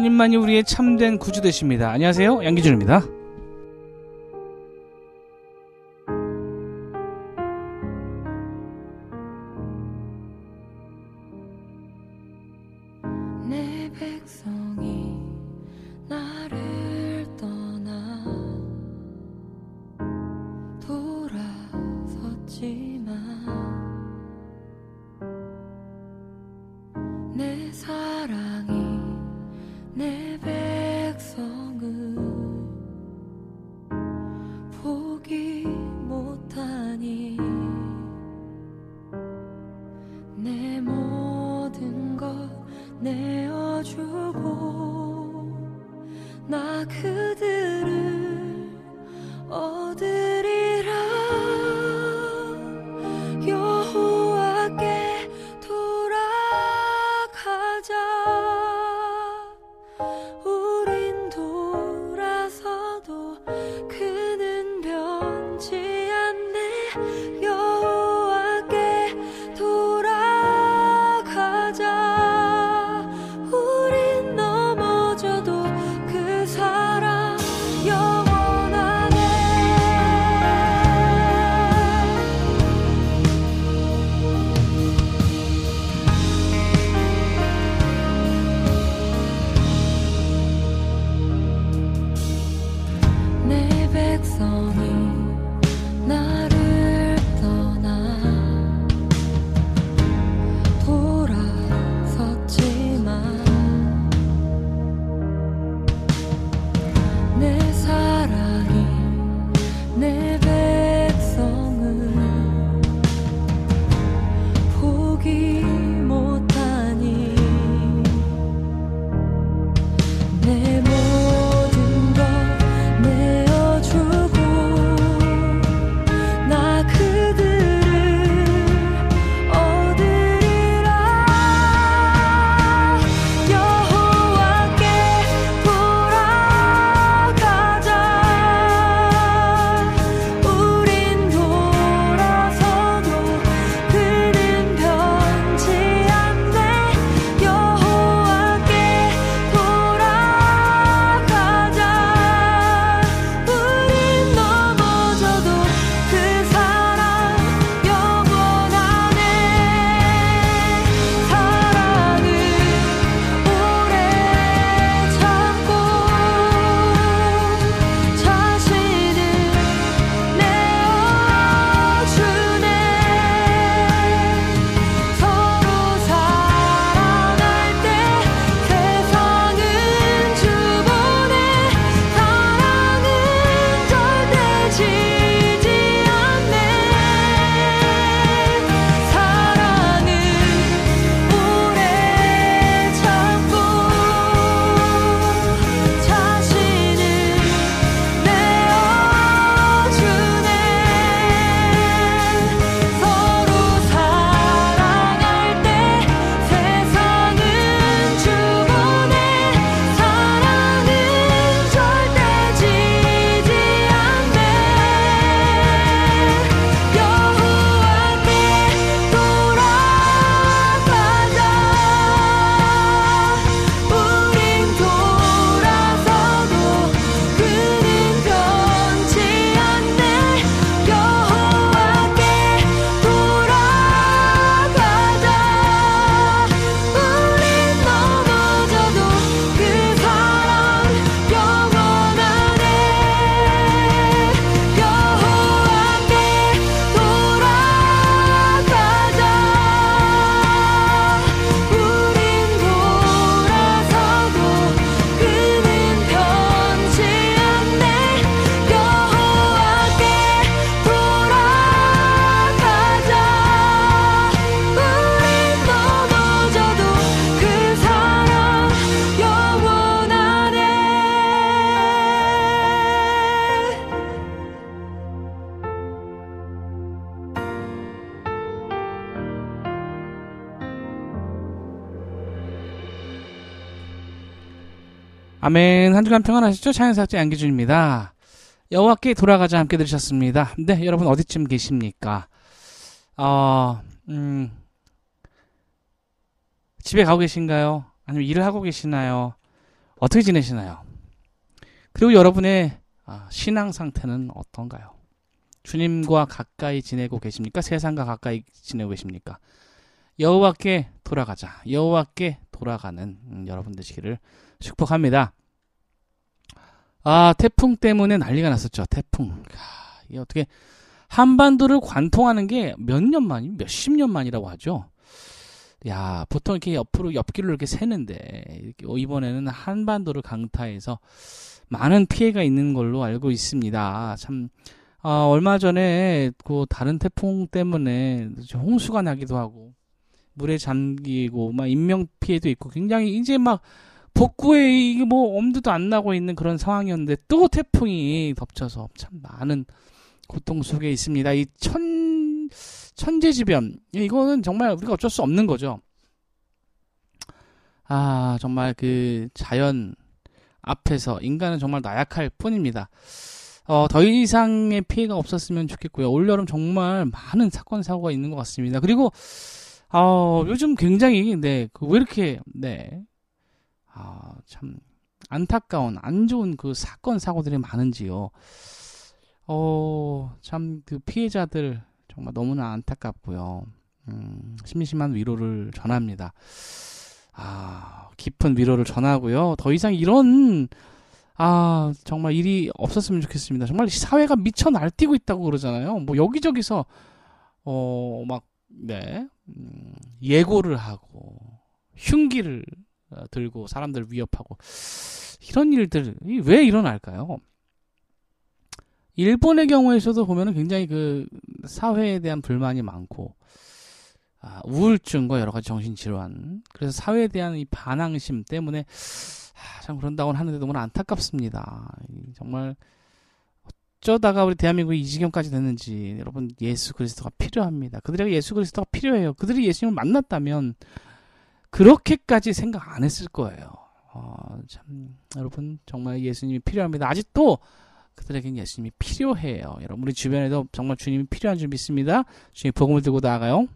주님만이 우리의 참된 구주 되십니다. 안녕하세요. 양기준입니다. 아멘. 한 주간 평안하셨죠? 차연사학자 양기준입니다. 여호와께 돌아가자 함께 들으셨습니다. 네, 여러분 어디쯤 계십니까? 어, 음, 집에 가고 계신가요? 아니면 일을 하고 계시나요? 어떻게 지내시나요? 그리고 여러분의 아, 신앙 상태는 어떤가요? 주님과 가까이 지내고 계십니까? 세상과 가까이 지내고 계십니까? 여호와께 돌아가자. 여호와께 돌아가는 음, 여러분 되시기를 축복합니다. 아, 태풍 때문에 난리가 났었죠. 태풍. 아, 이게 어떻게 한반도를 관통하는 게 몇 년 만이 몇십 년 만이라고 하죠. 야, 보통 이렇게 옆으로 옆길로 이렇게 새는데 이번에는 한반도를 강타해서 많은 피해가 있는 걸로 알고 있습니다. 참 아, 얼마 전에 그 다른 태풍 때문에 홍수가 나기도 하고 물에 잠기고 막 인명 피해도 있고 굉장히 이제 막 복구에 이게 뭐 엄두도 안 나고 있는 그런 상황이었는데 또 태풍이 덮쳐서 참 많은 고통 속에 있습니다. 이 천, 천재지변. 이거는 정말 우리가 어쩔 수 없는 거죠. 아, 정말 그 자연 앞에서 인간은 정말 나약할 뿐입니다. 어, 더 이상의 피해가 없었으면 좋겠고요. 올여름 정말 많은 사건, 사고가 있는 것 같습니다. 그리고, 어, 요즘 굉장히, 네, 그 왜 이렇게, 네, 아, 참, 안타까운, 안 좋은 그 사건, 사고들이 많은지요. 어, 참, 그 피해자들 정말 너무나 안타깝고요. 음, 심심한 위로를 전합니다. 아, 깊은 위로를 전하고요. 더 이상 이런, 아, 정말 일이 없었으면 좋겠습니다. 정말 사회가 미쳐 날뛰고 있다고 그러잖아요. 뭐 여기저기서, 어, 막, 네, 음, 예고를 하고, 흉기를 어, 들고 사람들 위협하고, 이런 일들이 왜 일어날까요? 일본의 경우에서도 보면은 굉장히 그 사회에 대한 불만이 많고 아, 우울증과 여러 가지 정신 질환 그래서 사회에 대한 이 반항심 때문에 아, 참 그런다고 하는데 너무 안타깝습니다. 정말 어쩌다가 우리 대한민국이 이 지경까지 됐는지 여러분 예수 그리스도가 필요합니다. 그들에게 예수 그리스도가 필요해요. 그들이 예수님을 만났다면 그렇게까지 생각 안 했을 거예요. 어, 참 여러분 정말 예수님이 필요합니다. 아직도 그들에겐 예수님이 필요해요. 여러분 우리 주변에도 정말 주님이 필요한 줄 믿습니다. 주님 복음을 들고 나아가요.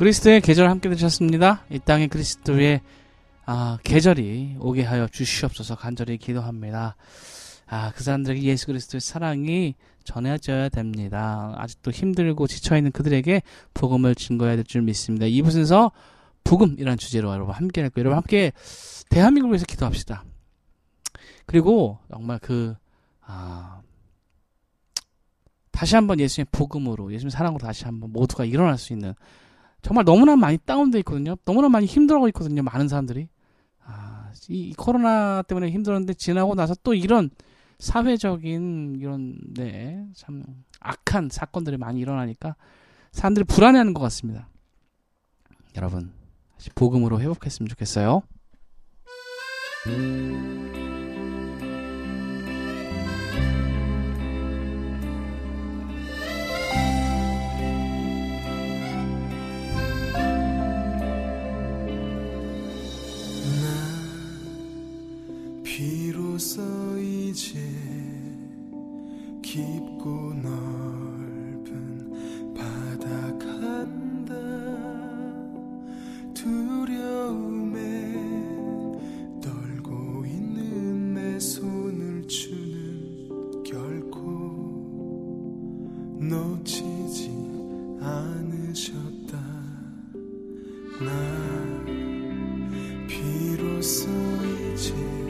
그리스도의 계절 함께 되셨습니다. 이 땅에 그리스도의 아, 계절이 오게 하여 주시옵소서 간절히 기도합니다. 아, 그 사람들에게 예수 그리스도의 사랑이 전해져야 됩니다. 아직도 힘들고 지쳐있는 그들에게 복음을 증거해야 될 줄 믿습니다. 이부 순서 복음이라는 주제로 여러분 함께 할 거예요. 여러분 함께 대한민국을 위해서 기도합시다. 그리고 정말 그, 아, 다시 한번 예수님의 복음으로, 예수님의 사랑으로 다시 한번 모두가 일어날 수 있는 정말 너무나 많이 다운돼 있거든요. 너무나 많이 힘들어하고 있거든요. 많은 사람들이. 아, 이 코로나 때문에 힘들었는데 지나고 나서 또 이런 사회적인 이런 네, 참 악한 사건들이 많이 일어나니까 사람들이 불안해하는 것 같습니다. 여러분, 다시 복음으로 회복했으면 좋겠어요. 비로소 이제 깊고 넓은 바다 간다. 두려움에 떨고 있는 내 손을 주는 결코 놓치지 않으셨다. 나 비로소 이제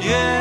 Yeah.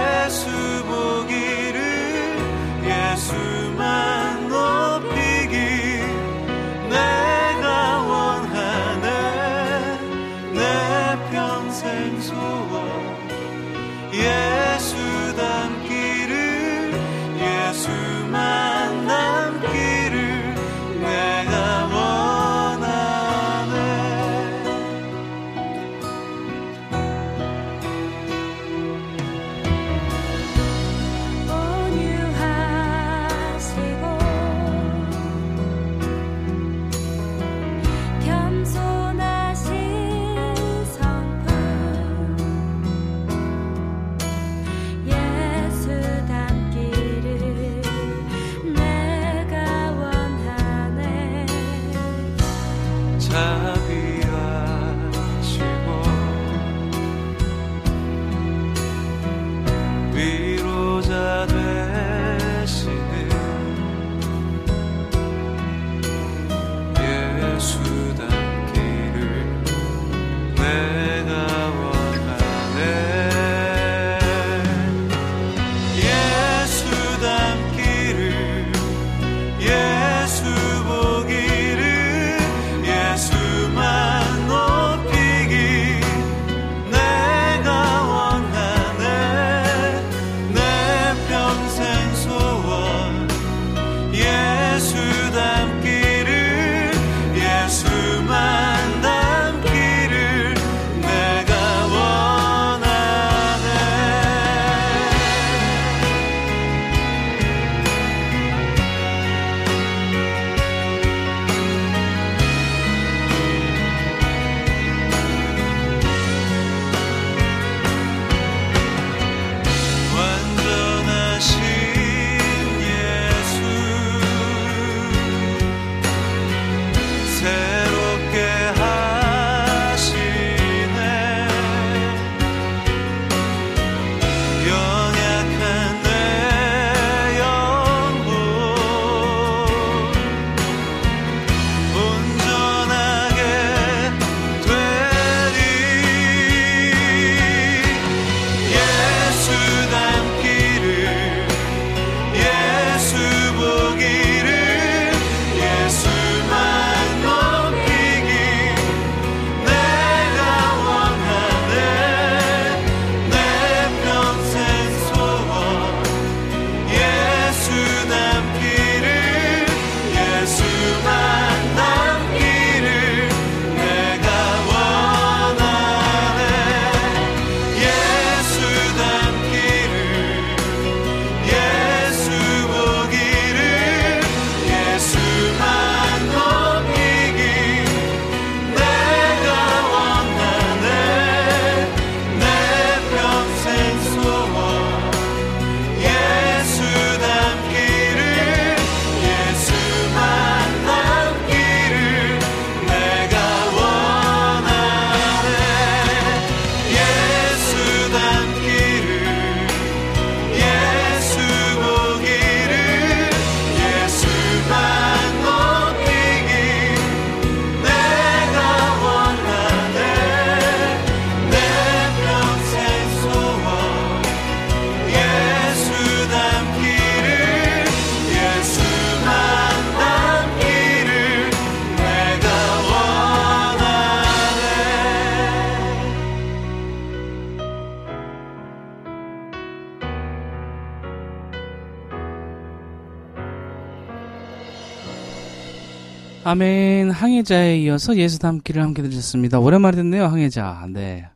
아멘. 항해자에 이어서 예수 담기를 함께 들으셨습니다. 오랜만에 듣네요, 항해자. 네.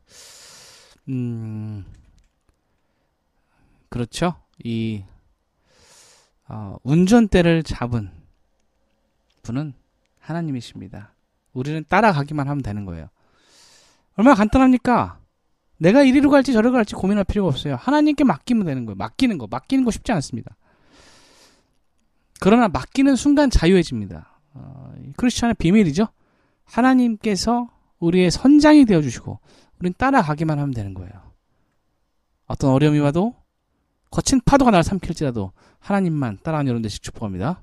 음, 그렇죠. 이, 어, 운전대를 잡은 분은 하나님이십니다. 우리는 따라가기만 하면 되는 거예요. 얼마나 간단합니까? 내가 이리로 갈지 저리로 갈지 고민할 필요가 없어요. 하나님께 맡기면 되는 거예요. 맡기는 거. 맡기는 거 쉽지 않습니다. 그러나 맡기는 순간 자유해집니다. 어, 이 크리스천의 비밀이죠. 하나님께서 우리의 선장이 되어 주시고 우린 따라가기만 하면 되는 거예요. 어떤 어려움이 와도 거친 파도가 나를 삼킬지라도 하나님만 따라가는 여러분 되시 축복합니다.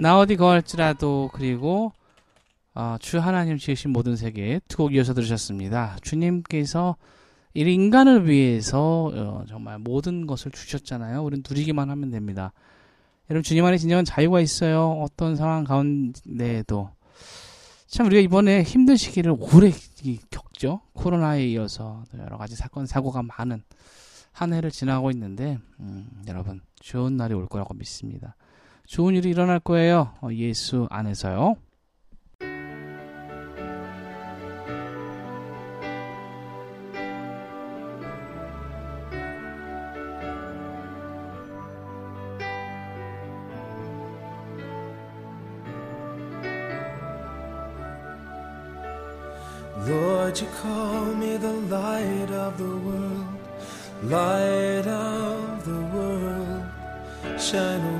나 어디 거할지라도 그리고 어, 주 하나님 지으신 모든 세계 두곡 이어서 들으셨습니다. 주님께서 이 인간을 위해서 어, 정말 모든 것을 주셨잖아요. 우리는 누리기만 하면 됩니다. 여러분 주님 안에 진정한 자유가 있어요. 어떤 상황 가운데에도 참 우리가 이번에 힘든 시기를 오래 겪죠. 코로나에 이어서 여러 가지 사건 사고가 많은 한 해를 지나고 있는데 음, 여러분 좋은 날이 올 거라고 믿습니다. 좋은 일이 일어날 거예요. 어, 예수 안에서요. Lord, you call me the light of the world, light of the world. Shine on me,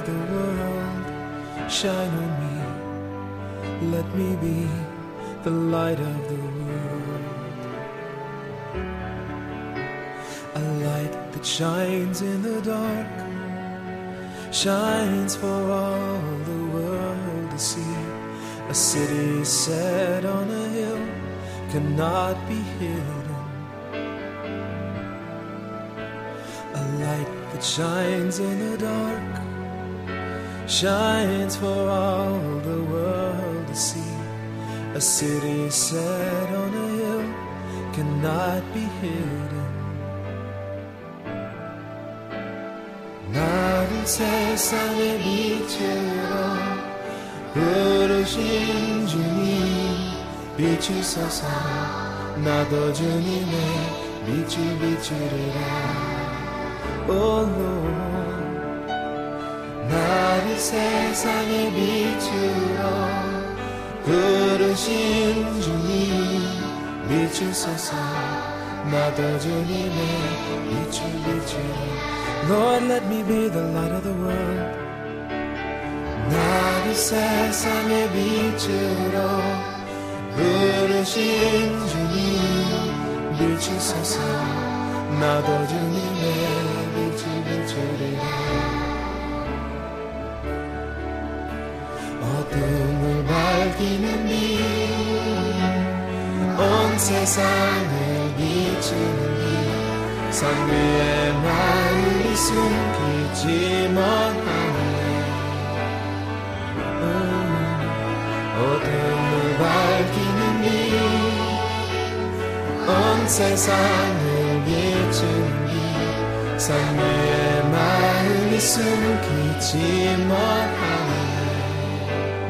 Shine on me, let me be the light of the world. A light that shines in the dark, shines for all the world to see. A city set on a hill cannot be hidden. A light that shines in the dark shines for all the world to see. A city set on a hill cannot be hidden. 나를 세상의 빛으로 부르신 주님 비추소서 나도 주님의 빛을 비추리라 Oh Lord 나를 세상의 빛으로 부르신 주님 비추소서. 나도 주님의 빛을 비추리라 Lord let me be the light of the world. 나를 세상의 빛으로 부르신 주님 비추소서. 나도 주님 밝히는 빛온 세상을 비추는 빛산 위에 마음이 숨기지 못하네. 어둠을 밝히는 빛온 세상을 비추는 빛산 위에 마음이 숨기지 못하네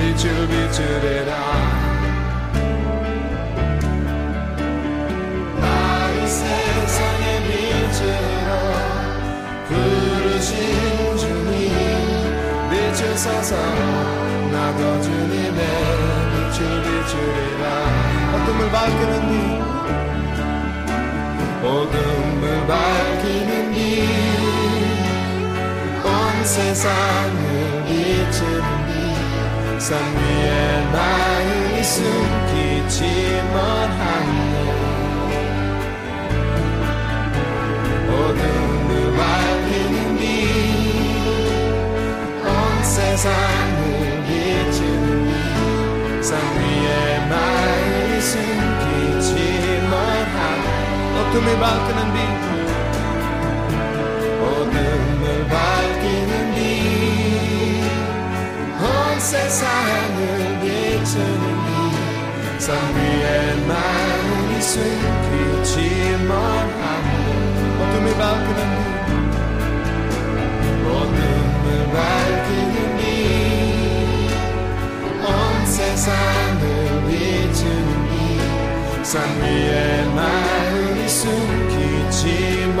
빛을 비추리라 나를 세상의 빛으로 부르신 주님 비추소서 나도 주님의 빛을 비추리라 어둠을 밝히는 빛 어둠을 밝히는 빛온 세상을 비추는 빛 산 위에 마음이 숨기지 못하네 어둠을 밝히는 빛온 세상을 비추는 빛산 위에 마음이 숨기지 못하네 어둠을 밝히는 빛 어둠을 밝히는 세상을 비추는 이산 위에 마음이 숨기지만 하늘 어둠을 밝히는 어둠을 밝히는 이온 세상을 비추는 이산 위에 마음이 숨기지만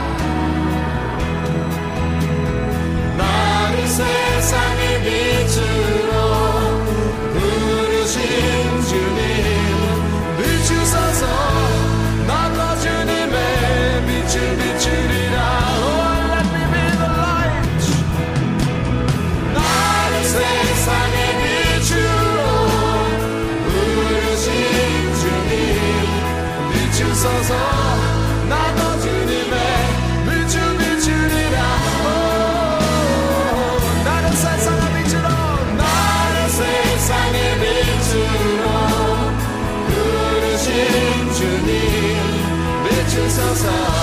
세상의 빛으로 부르신 주님 비추소서 나도 주님의 빛을 비추리라 Oh let me be the light 나를 세상의 빛으로 부르신 주님 비추소서 비추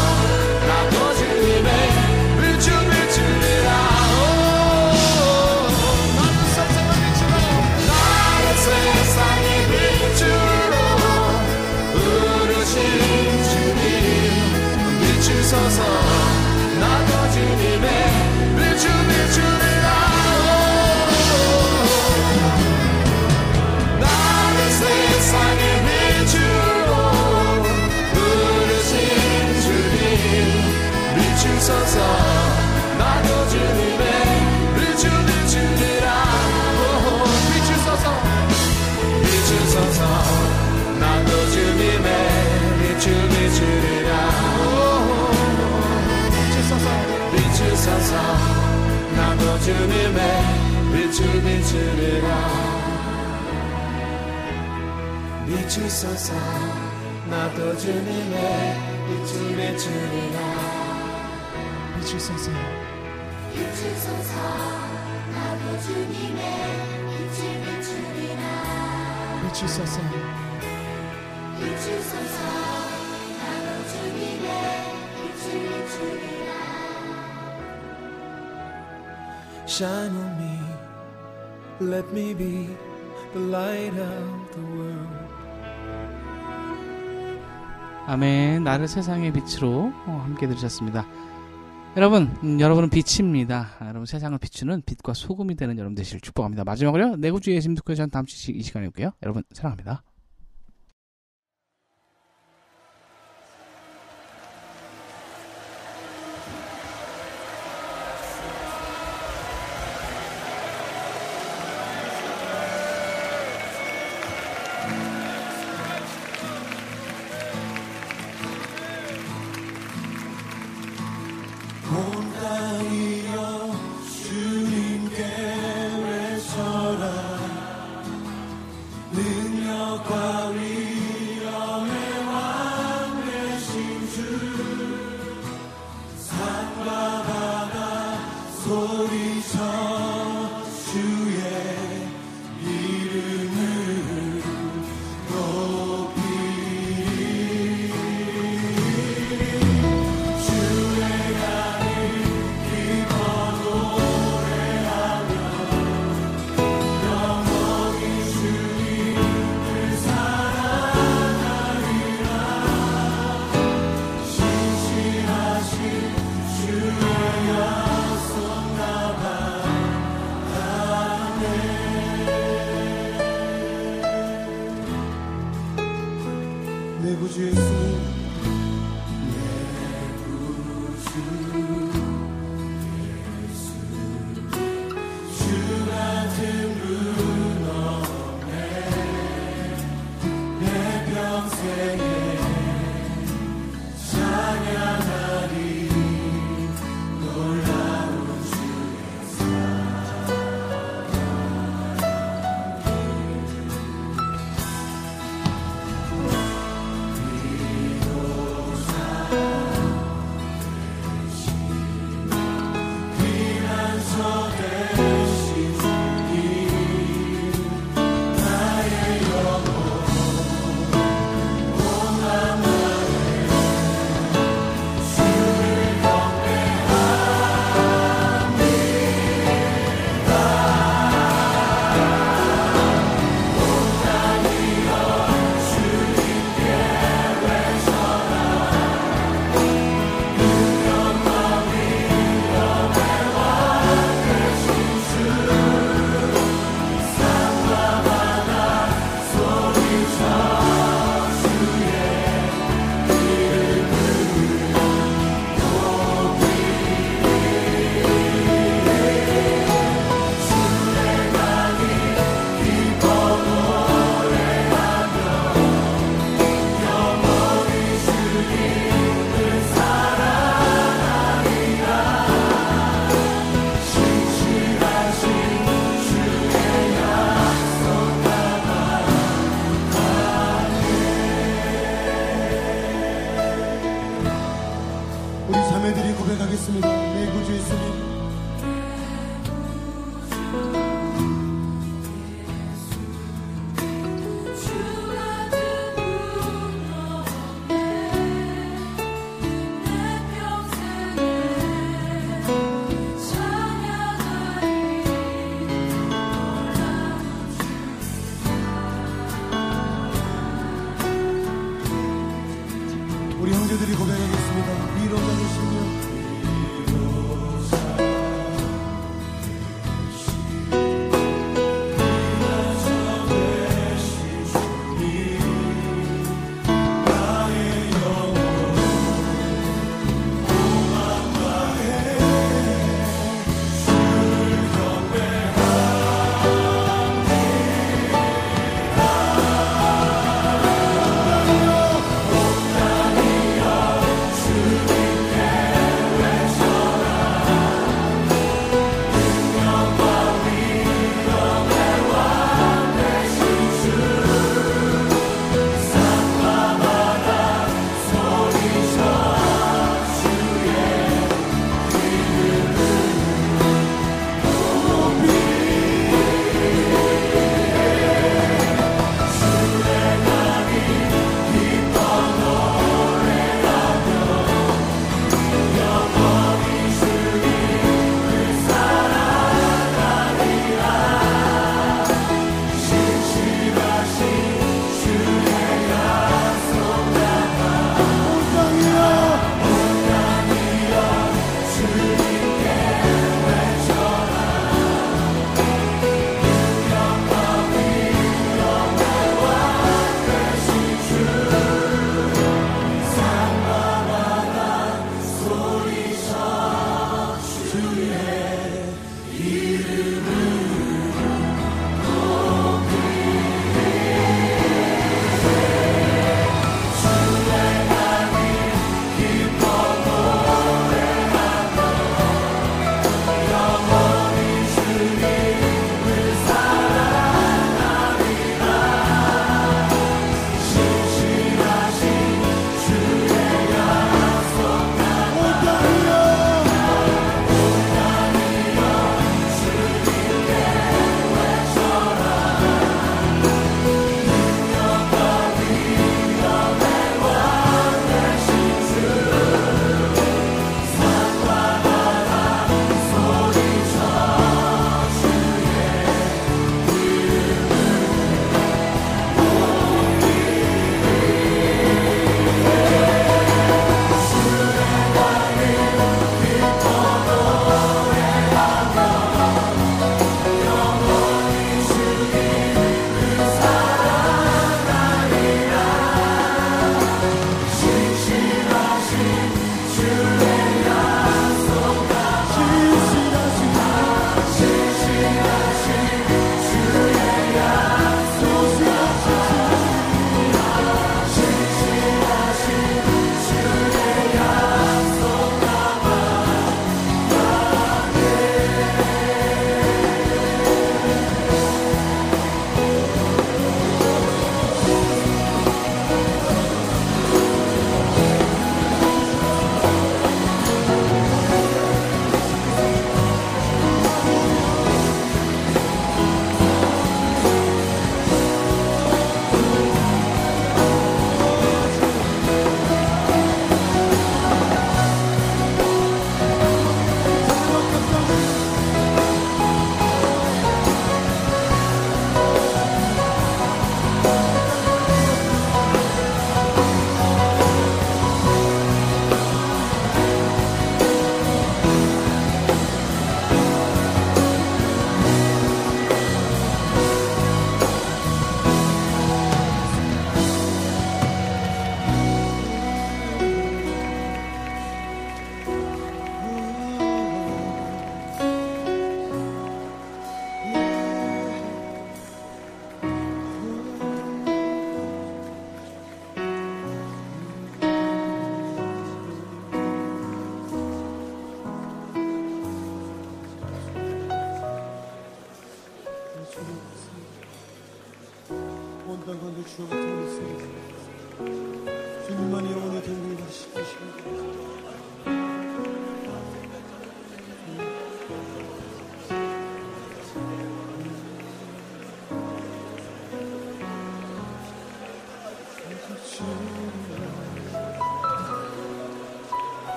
Shine on me, let me be the light of the world. 아멘. 나를 세상의 빛으로 어, 함께 들으셨습니다. 여러분, 음, 여러분은 빛입니다. 아, 여러분 세상을 비추는 빛과 소금이 되는 여러분 되시길 축복합니다. 마지막으로 내구주의 예심 듣고 전 다음 주 이 시간에 올게요. 여러분 사랑합니다.